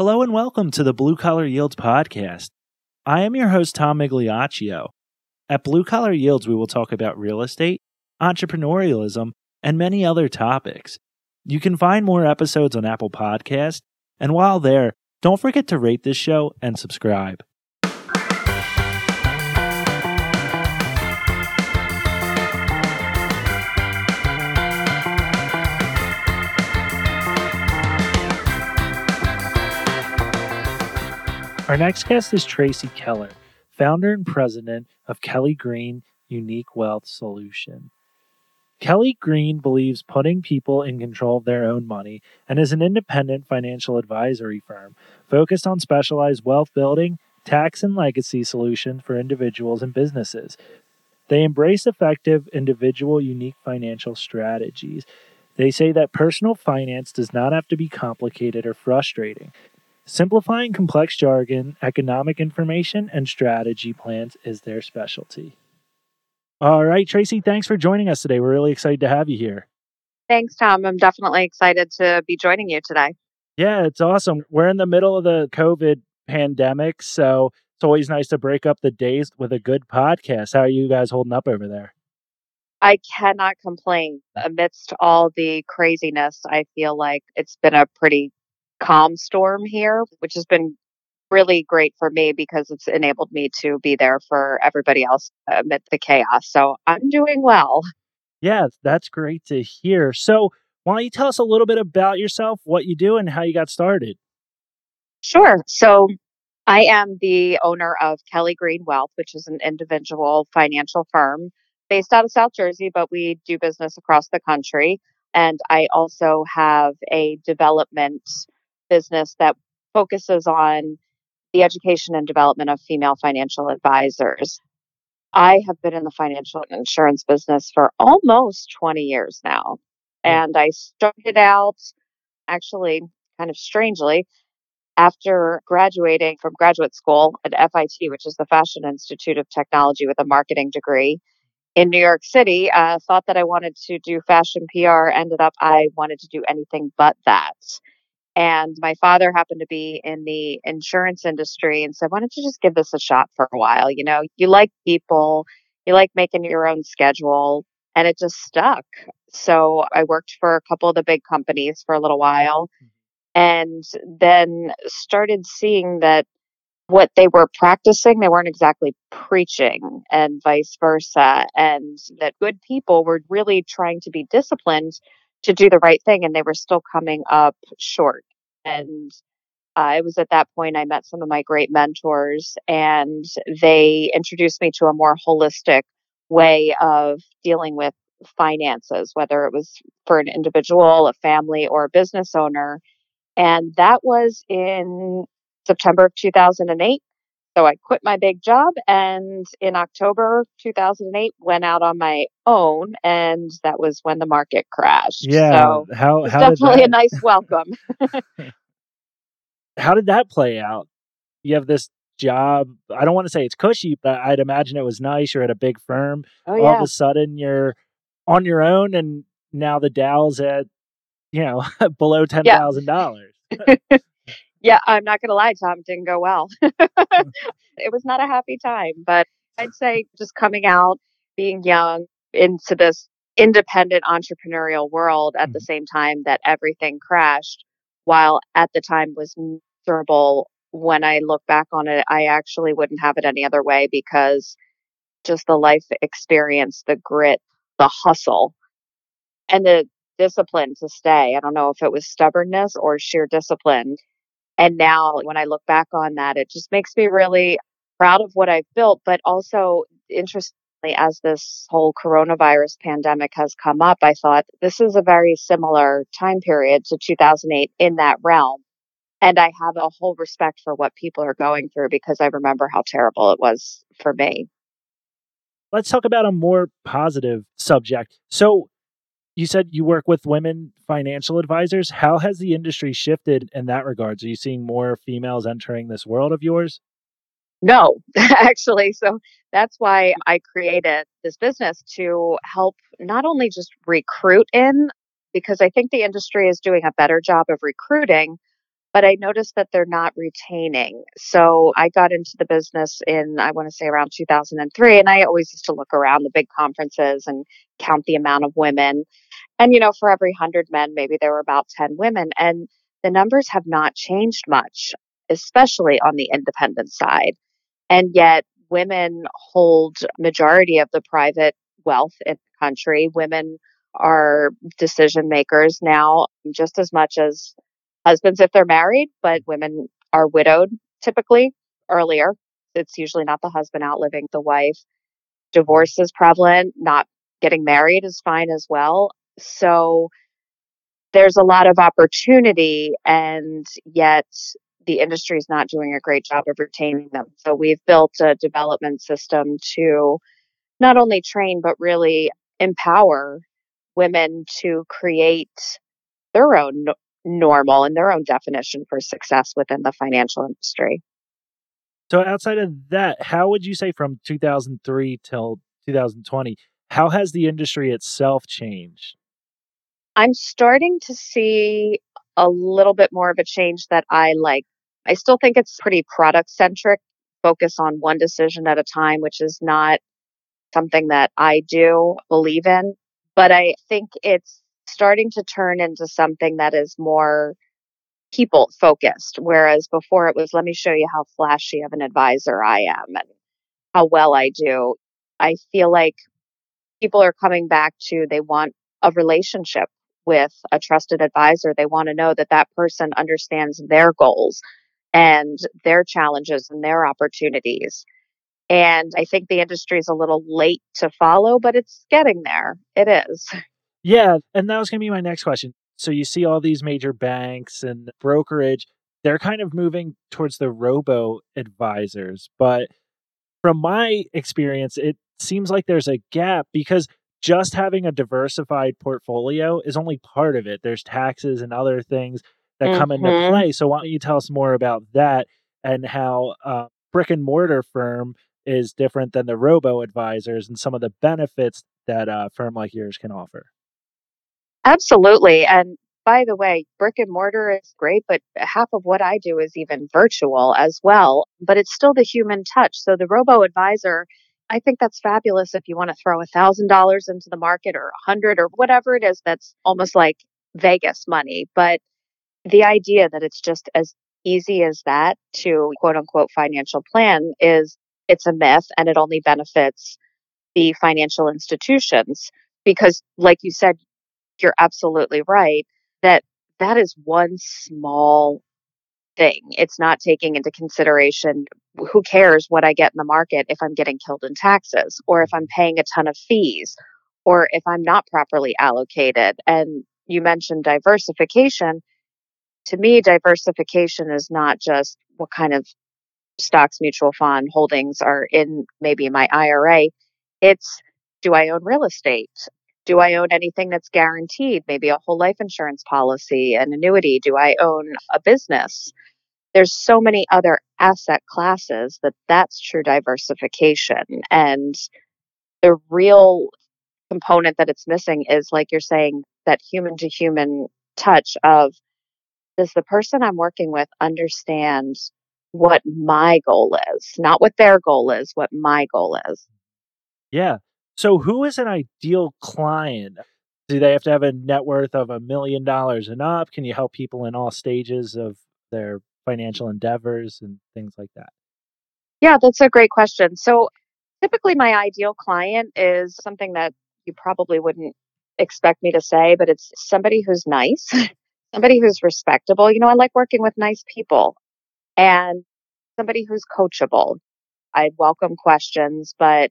Hello and welcome to the Blue Collar Yields podcast. I am your host, Tom Migliaccio. At Blue Collar Yields, we will talk about real estate, entrepreneurialism, and many other topics. You can find more episodes on Apple Podcast, and while there, don't forget to rate this show and subscribe. Our next guest is Traci Keller, founder and president of Kelly Green Unique Wealth Solution. Kelly Green believes putting people in control of their own money and is an independent financial advisory firm focused on specialized wealth building, tax, and legacy solutions for individuals and businesses. They embrace effective, individual, unique financial strategies. They say that personal finance does not have to be complicated or frustrating. Simplifying complex jargon, economic information, and strategy plans is their specialty. All right, Traci, thanks for joining us today. We're really excited to have you here. Thanks, Tom. I'm definitely excited to be joining you today. Yeah, it's awesome. We're in the middle of the COVID pandemic, so it's always nice to break up the days with a good podcast. How are you guys holding up over there? I cannot complain. Amidst all the craziness, I feel like it's been a pretty calm storm here, which has been really great for me because it's enabled me to be there for everybody else amid the chaos. So I'm doing well. Yeah, that's great to hear. So, why don't you tell us a little bit about yourself, what you do, and how you got started? Sure. So, I am the owner of Kelly Green Wealth, which is an individual financial firm based out of South Jersey, but we do business across the country. And I also have a development business that focuses on the education and development of female financial advisors. I have been in the financial and insurance business for almost 20 years now. And I started out actually kind of strangely after graduating from graduate school at FIT, which is the Fashion Institute of Technology with a marketing degree in New York City. Uh, thought that I wanted to do fashion PR, ended up I wanted to do anything but that. And my father happened to be in the insurance industry and said, Why don't you just give this a shot for a while? You know, you like people, you like making your own schedule, and it just stuck. So I worked for a couple of the big companies for a little while mm-hmm. and then started seeing that what they were practicing, they weren't exactly preaching, and vice versa. And that good people were really trying to be disciplined to do the right thing and they were still coming up short and uh, it was at that point I met some of my great mentors, and they introduced me to a more holistic way of dealing with finances, whether it was for an individual, a family, or a business owner. And that was in September of 2008. So I quit my big job and in October 2008 went out on my own and that was when the market crashed. Yeah. So how, how definitely did a nice welcome. how did that play out? You have this job. I don't want to say it's cushy, but I'd imagine it was nice. You're at a big firm. Oh All of a sudden you're on your own and now the Dow's at, you know, below $10,000. Yeah, I'm not going to lie, Tom, it didn't go well. it was not a happy time, but I'd say just coming out, being young into this independent entrepreneurial world at the Mhm. same time that everything crashed, while at the time was miserable. When I look back on it, I actually wouldn't have it any other way because just the life experience, the grit, the hustle, and the discipline to stay. I don't know if it was stubbornness or sheer discipline and now when I look back on that, it just makes me really proud of what I've built, but also interestingly, as this whole coronavirus pandemic has come up, I thought this is a very similar time period to 2008 in that realm. And I have a whole respect for what people are going through because I remember how terrible it was for me. Let's talk about a more positive subject. So, you said you work with women financial advisors. How has the industry shifted in that regards? Are you seeing more females entering this world of yours? No, actually. So that's why I created this business to help not only just recruit in, because I think the industry is doing a better job of recruiting, but I noticed that they're not retaining. So I got into the business in, I want to say around 2003. And I always used to look around the big conferences and count the amount of women. And, you know, for every 100 men, maybe there were about 10 women. And the numbers have not changed much, especially on the independent side. And yet, women hold majority of the private wealth in the country. Women are decision makers now just as much as husbands if they're married, but women are widowed typically earlier. It's usually not the husband outliving the wife. Divorce is prevalent. Not getting married is fine as well. So there's a lot of opportunity, and yet the industry is not doing a great job of retaining them. So we've built a development system to not only train, but really empower women to create their own normal and their own definition for success within the financial industry. So, outside of that, how would you say from 2003 till 2020, how has the industry itself changed? I'm starting to see a little bit more of a change that I like. I still think it's pretty product centric, focus on one decision at a time, which is not something that I do believe in. But I think it's starting to turn into something that is more people focused. Whereas before it was, let me show you how flashy of an advisor I am and how well I do. I feel like people are coming back to they want a relationship with a trusted advisor. They want to know that that person understands their goals and their challenges and their opportunities. And I think the industry is a little late to follow, but it's getting there. It is. Yeah. And that was going to be my next question. So you see all these major banks and brokerage, they're kind of moving towards the robo advisors. But from my experience, it seems like there's a gap because just having a diversified portfolio is only part of it. There's taxes and other things that mm-hmm. come into mm-hmm. play. So why don't you tell us more about that and how uh, brick and mortar firm is different than the robo advisors and some of the benefits that a firm like yours can offer? Absolutely. And by the way, brick and mortar is great, but half of what I do is even virtual as well. But it's still the human touch. So the robo advisor I think that's fabulous if you want to throw a thousand dollars into the market or a hundred or whatever it is that's almost like Vegas money. But the idea that it's just as easy as that to quote unquote financial plan is it's a myth and it only benefits the financial institutions because like you said you're absolutely right that that is one small thing. It's not taking into consideration who cares what I get in the market if I'm getting killed in taxes or if I'm paying a ton of fees or if I'm not properly allocated. And you mentioned diversification. To me, diversification is not just what kind of stocks, mutual fund holdings are in maybe my IRA. It's do I own real estate? Do I own anything that's guaranteed? Maybe a whole life insurance policy, an annuity? Do I own a business? There's so many other asset classes that that's true diversification. And the real component that it's missing is like you're saying that human to human touch of does the person i'm working with understand what my goal is? Not what their goal is what my goal is. Yeah. So who is an ideal client? Do they have to have a net worth of a million dollars and up? Can you help people in all stages of their financial endeavors and things like that? Yeah, that's a great question. So, typically, my ideal client is something that you probably wouldn't expect me to say, but it's somebody who's nice, somebody who's respectable. You know, I like working with nice people and somebody who's coachable. I welcome questions, but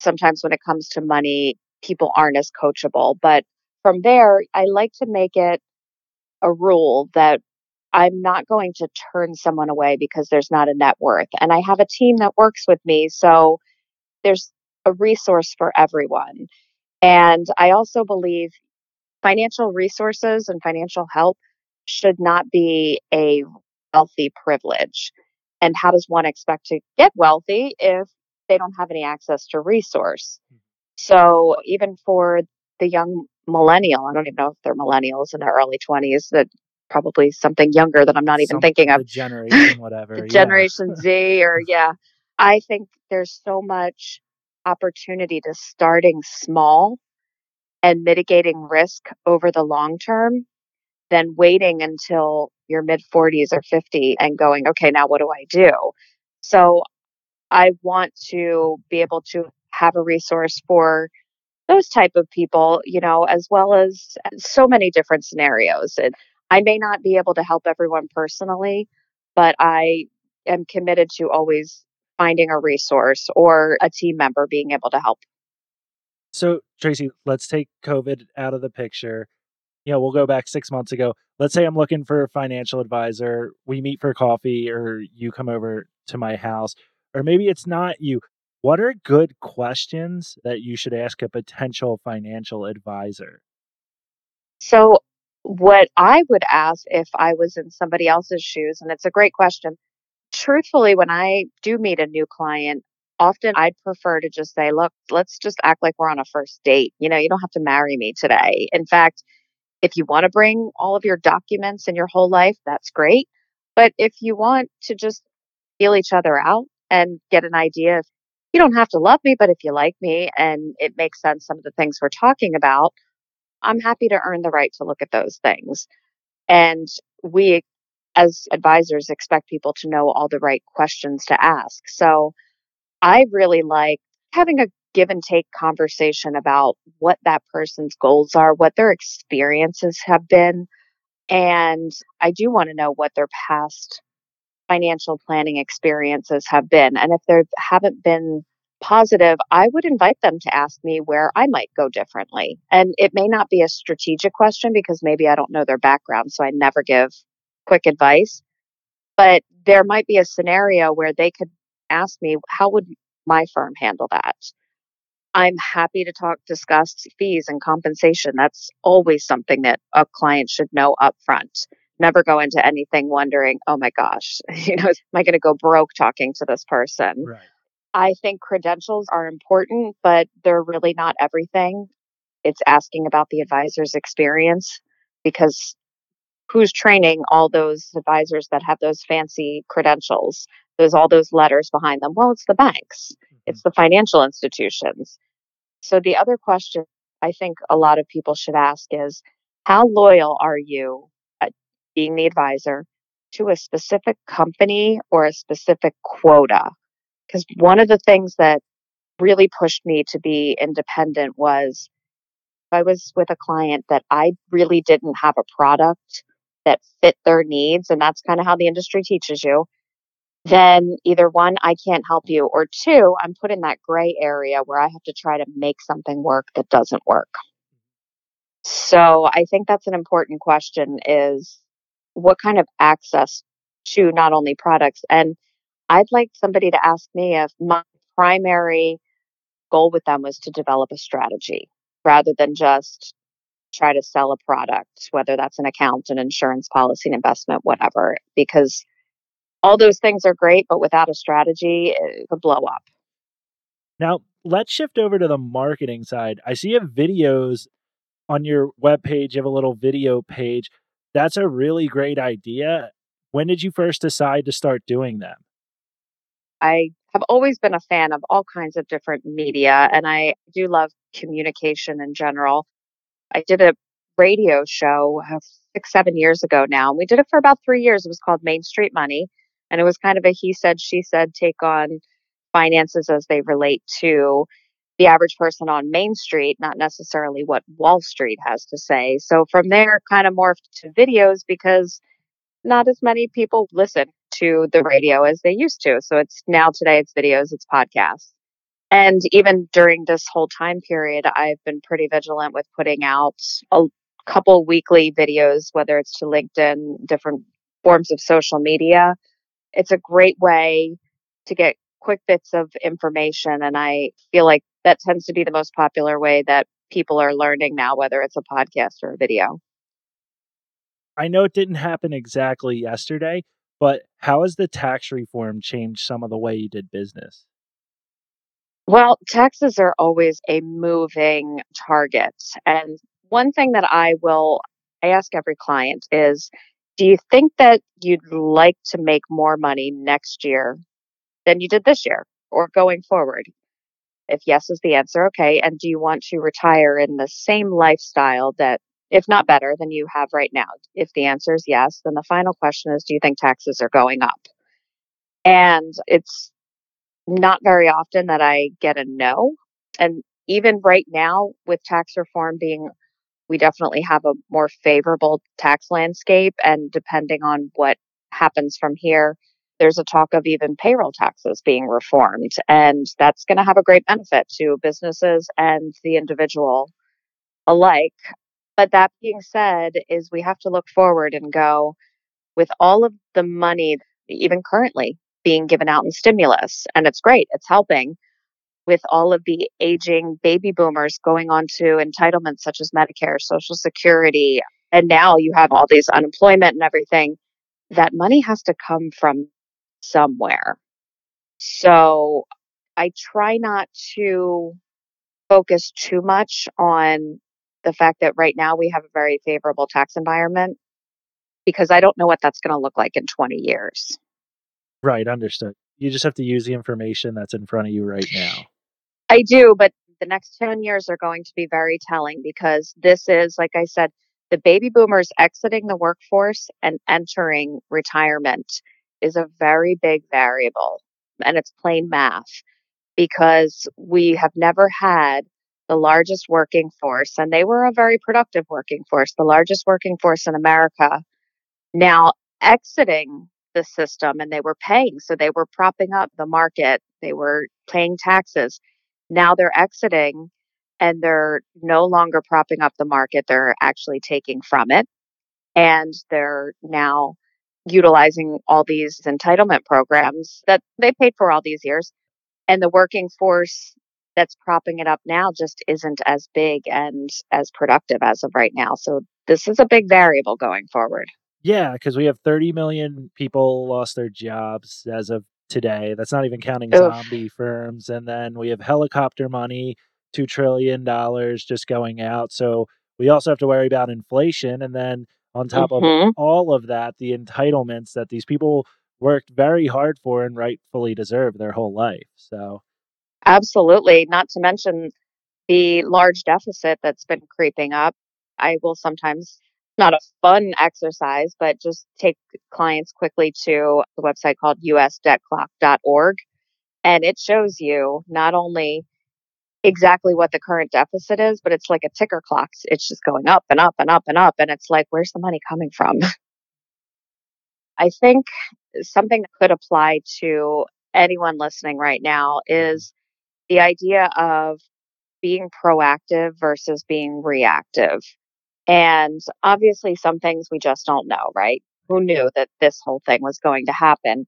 sometimes when it comes to money, people aren't as coachable. But from there, I like to make it a rule that I'm not going to turn someone away because there's not a net worth. And I have a team that works with me. So there's a resource for everyone. And I also believe financial resources and financial help should not be a wealthy privilege. And how does one expect to get wealthy if they don't have any access to resource? Hmm. So even for the young millennial, I don't even know if they're millennials in their early 20s that probably something younger that I'm not even Some thinking of. the generation, whatever. yeah. Generation Z or yeah. I think there's so much opportunity to starting small and mitigating risk over the long term than waiting until your mid 40s or 50 and going, okay, now what do I do? So I want to be able to have a resource for those type of people, you know, as well as uh, so many different scenarios. And I may not be able to help everyone personally, but I am committed to always finding a resource or a team member being able to help. So, Traci, let's take COVID out of the picture. You know, we'll go back six months ago. Let's say I'm looking for a financial advisor. We meet for coffee, or you come over to my house, or maybe it's not you. What are good questions that you should ask a potential financial advisor? So, what I would ask if I was in somebody else's shoes, and it's a great question. Truthfully, when I do meet a new client, often I'd prefer to just say, look, let's just act like we're on a first date. You know, you don't have to marry me today. In fact, if you want to bring all of your documents and your whole life, that's great. But if you want to just feel each other out and get an idea of, you don't have to love me, but if you like me and it makes sense, some of the things we're talking about, I'm happy to earn the right to look at those things. And we, as advisors, expect people to know all the right questions to ask. So I really like having a give and take conversation about what that person's goals are, what their experiences have been. And I do want to know what their past financial planning experiences have been. And if there haven't been positive, I would invite them to ask me where I might go differently. And it may not be a strategic question because maybe I don't know their background, so I never give quick advice. But there might be a scenario where they could ask me, how would my firm handle that? I'm happy to talk, discuss fees and compensation. That's always something that a client should know up front. Never go into anything wondering, oh my gosh, you know, am I going to go broke talking to this person? Right. I think credentials are important, but they're really not everything. It's asking about the advisor's experience because who's training all those advisors that have those fancy credentials? There's all those letters behind them. Well, it's the banks, mm-hmm. it's the financial institutions. So the other question I think a lot of people should ask is how loyal are you at being the advisor to a specific company or a specific quota? Because one of the things that really pushed me to be independent was I was with a client that I really didn't have a product that fit their needs, and that's kind of how the industry teaches you, then either one, I can't help you, or two, I'm put in that gray area where I have to try to make something work that doesn't work. So I think that's an important question is what kind of access to not only products and I'd like somebody to ask me if my primary goal with them was to develop a strategy rather than just try to sell a product, whether that's an account, an insurance policy, an investment, whatever, because all those things are great, but without a strategy, it could blow up. Now, let's shift over to the marketing side. I see you have videos on your webpage, you have a little video page. That's a really great idea. When did you first decide to start doing them? I have always been a fan of all kinds of different media, and I do love communication in general. I did a radio show uh, six, seven years ago now, and we did it for about three years. It was called Main Street Money, and it was kind of a he said, she said take on finances as they relate to the average person on Main Street, not necessarily what Wall Street has to say. So from there, kind of morphed to videos because not as many people listen to the radio as they used to. So it's now today it's videos, it's podcasts. And even during this whole time period, I've been pretty vigilant with putting out a couple weekly videos, whether it's to LinkedIn, different forms of social media. It's a great way to get quick bits of information. And I feel like that tends to be the most popular way that people are learning now, whether it's a podcast or a video. I know it didn't happen exactly yesterday, but how has the tax reform changed some of the way you did business? Well, taxes are always a moving target. And one thing that I will ask every client is Do you think that you'd like to make more money next year than you did this year or going forward? If yes is the answer, okay. And do you want to retire in the same lifestyle that, if not better, than you have right now? If the answer is yes, then the final question is do you think taxes are going up? And it's not very often that I get a no. And even right now, with tax reform being, we definitely have a more favorable tax landscape. And depending on what happens from here, there's a talk of even payroll taxes being reformed. And that's going to have a great benefit to businesses and the individual alike. But that being said, is we have to look forward and go with all of the money, even currently being given out in stimulus, and it's great, it's helping with all of the aging baby boomers going on to entitlements such as Medicare, Social Security, and now you have all these unemployment and everything. That money has to come from somewhere. So I try not to focus too much on the fact that right now we have a very favorable tax environment because I don't know what that's going to look like in 20 years. Right, understood. You just have to use the information that's in front of you right now. I do, but the next 10 years are going to be very telling because this is, like I said, the baby boomers exiting the workforce and entering retirement is a very big variable. And it's plain math because we have never had the largest working force, and they were a very productive working force, the largest working force in America, now exiting the system and they were paying. So they were propping up the market, they were paying taxes. Now they're exiting and they're no longer propping up the market, they're actually taking from it. And they're now utilizing all these entitlement programs that they paid for all these years. And the working force that's propping it up now just isn't as big and as productive as of right now. So this is a big variable going forward. Yeah, because we have 30 million people lost their jobs as of today. That's not even counting Oof. zombie firms. And then we have helicopter money, $2 trillion just going out. So we also have to worry about inflation. And then on top mm-hmm. of all of that, the entitlements that these people worked very hard for and rightfully deserve their whole life. So, absolutely. Not to mention the large deficit that's been creeping up. I will sometimes not a fun exercise, but just take clients quickly to the website called usdebtclock.org. And it shows you not only exactly what the current deficit is, but it's like a ticker clock. It's just going up and up and up and up. And it's like, where's the money coming from? I think something that could apply to anyone listening right now is the idea of being proactive versus being reactive. And obviously, some things we just don't know, right? Who knew that this whole thing was going to happen?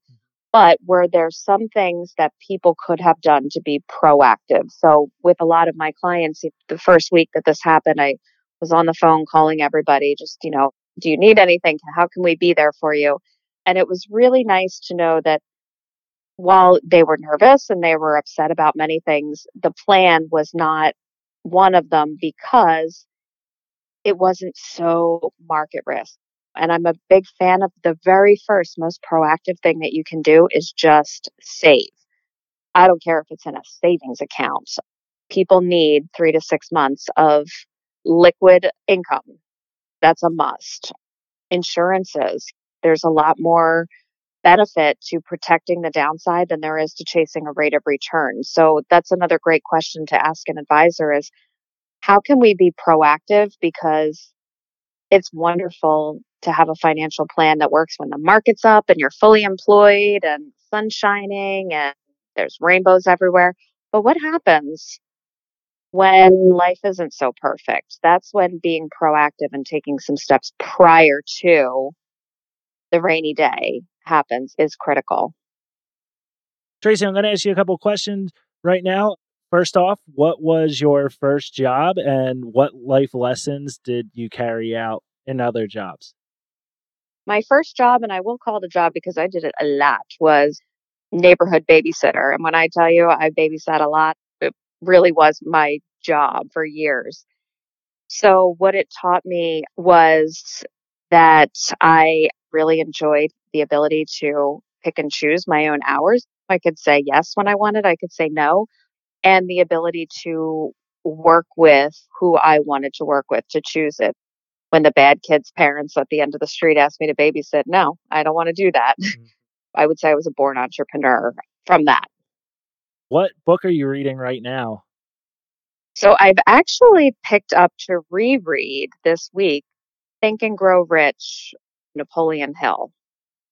But were there some things that people could have done to be proactive? So, with a lot of my clients, the first week that this happened, I was on the phone calling everybody, just, you know, do you need anything? How can we be there for you? And it was really nice to know that while they were nervous and they were upset about many things, the plan was not one of them because it wasn't so market risk. And I'm a big fan of the very first, most proactive thing that you can do is just save. I don't care if it's in a savings account. People need three to six months of liquid income. That's a must. Insurances, there's a lot more benefit to protecting the downside than there is to chasing a rate of return. So that's another great question to ask an advisor is how can we be proactive? Because it's wonderful to have a financial plan that works when the market's up and you're fully employed and sun shining and there's rainbows everywhere. But what happens when life isn't so perfect? That's when being proactive and taking some steps prior to the rainy day happens is critical. Traci, I'm going to ask you a couple questions right now. First off, what was your first job and what life lessons did you carry out in other jobs? My first job, and I will call it a job because I did it a lot, was neighborhood babysitter. And when I tell you I babysat a lot, it really was my job for years. So, what it taught me was that I really enjoyed the ability to pick and choose my own hours. I could say yes when I wanted, I could say no, and the ability to work with who I wanted to work with to choose it. When the bad kids' parents at the end of the street asked me to babysit, no, I don't want to do that. Mm-hmm. I would say I was a born entrepreneur from that. What book are you reading right now? So I've actually picked up to reread this week Think and Grow Rich, Napoleon Hill,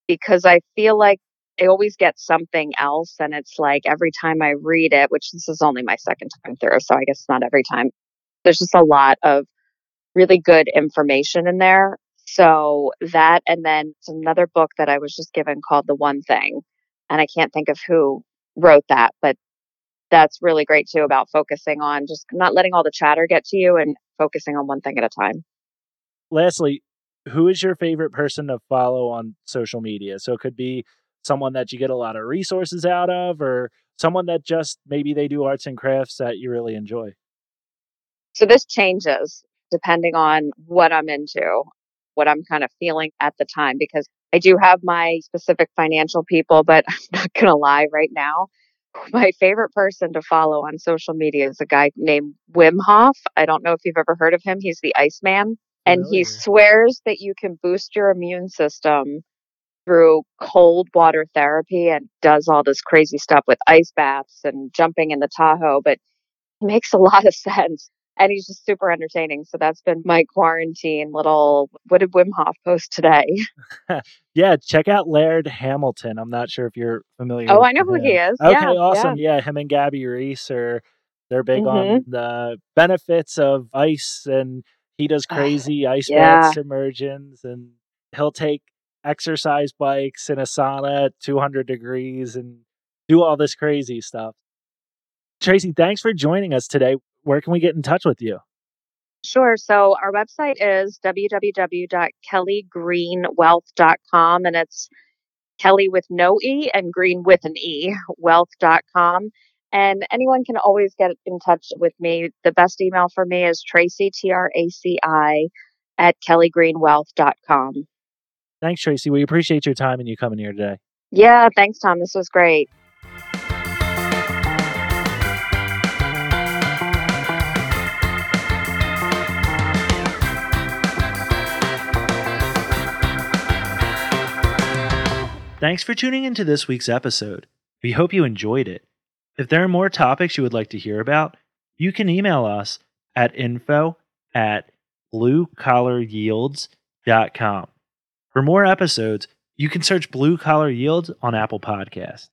because I feel like I always get something else. And it's like every time I read it, which this is only my second time through, so I guess not every time, there's just a lot of really good information in there. So that, and then another book that I was just given called The One Thing. And I can't think of who wrote that, but that's really great too about focusing on just not letting all the chatter get to you and focusing on one thing at a time. Lastly, who is your favorite person to follow on social media? So it could be someone that you get a lot of resources out of or someone that just maybe they do arts and crafts that you really enjoy. So this changes depending on what I'm into, what I'm kind of feeling at the time because I do have my specific financial people, but I'm not going to lie right now my favorite person to follow on social media is a guy named Wim Hof. I don't know if you've ever heard of him. He's the Iceman. And he swears that you can boost your immune system through cold water therapy and does all this crazy stuff with ice baths and jumping in the Tahoe. But it makes a lot of sense and he's just super entertaining. So that's been my quarantine little. What did Wim Hof post today? yeah, check out Laird Hamilton. I'm not sure if you're familiar. Oh, I know who he is. Okay, yeah, awesome. Yeah. yeah. him and Gabby Reece are they're big mm-hmm. on the benefits of ice, and he does crazy ice yeah. bath submersions, and he'll take exercise bikes in a sauna at 200 degrees and do all this crazy stuff. Traci, thanks for joining us today where can we get in touch with you? Sure. So our website is www.kellygreenwealth.com and it's Kelly with no E and green with an E, wealth.com. And anyone can always get in touch with me. The best email for me is Traci, T R A C I, at kellygreenwealth.com. Thanks, Traci. We appreciate your time and you coming here today. Yeah, thanks, Tom. This was great. Thanks for tuning into this week's episode. We hope you enjoyed it. If there are more topics you would like to hear about, you can email us at info at bluecollaryields.com. For more episodes, you can search Blue Collar Yields on Apple Podcasts.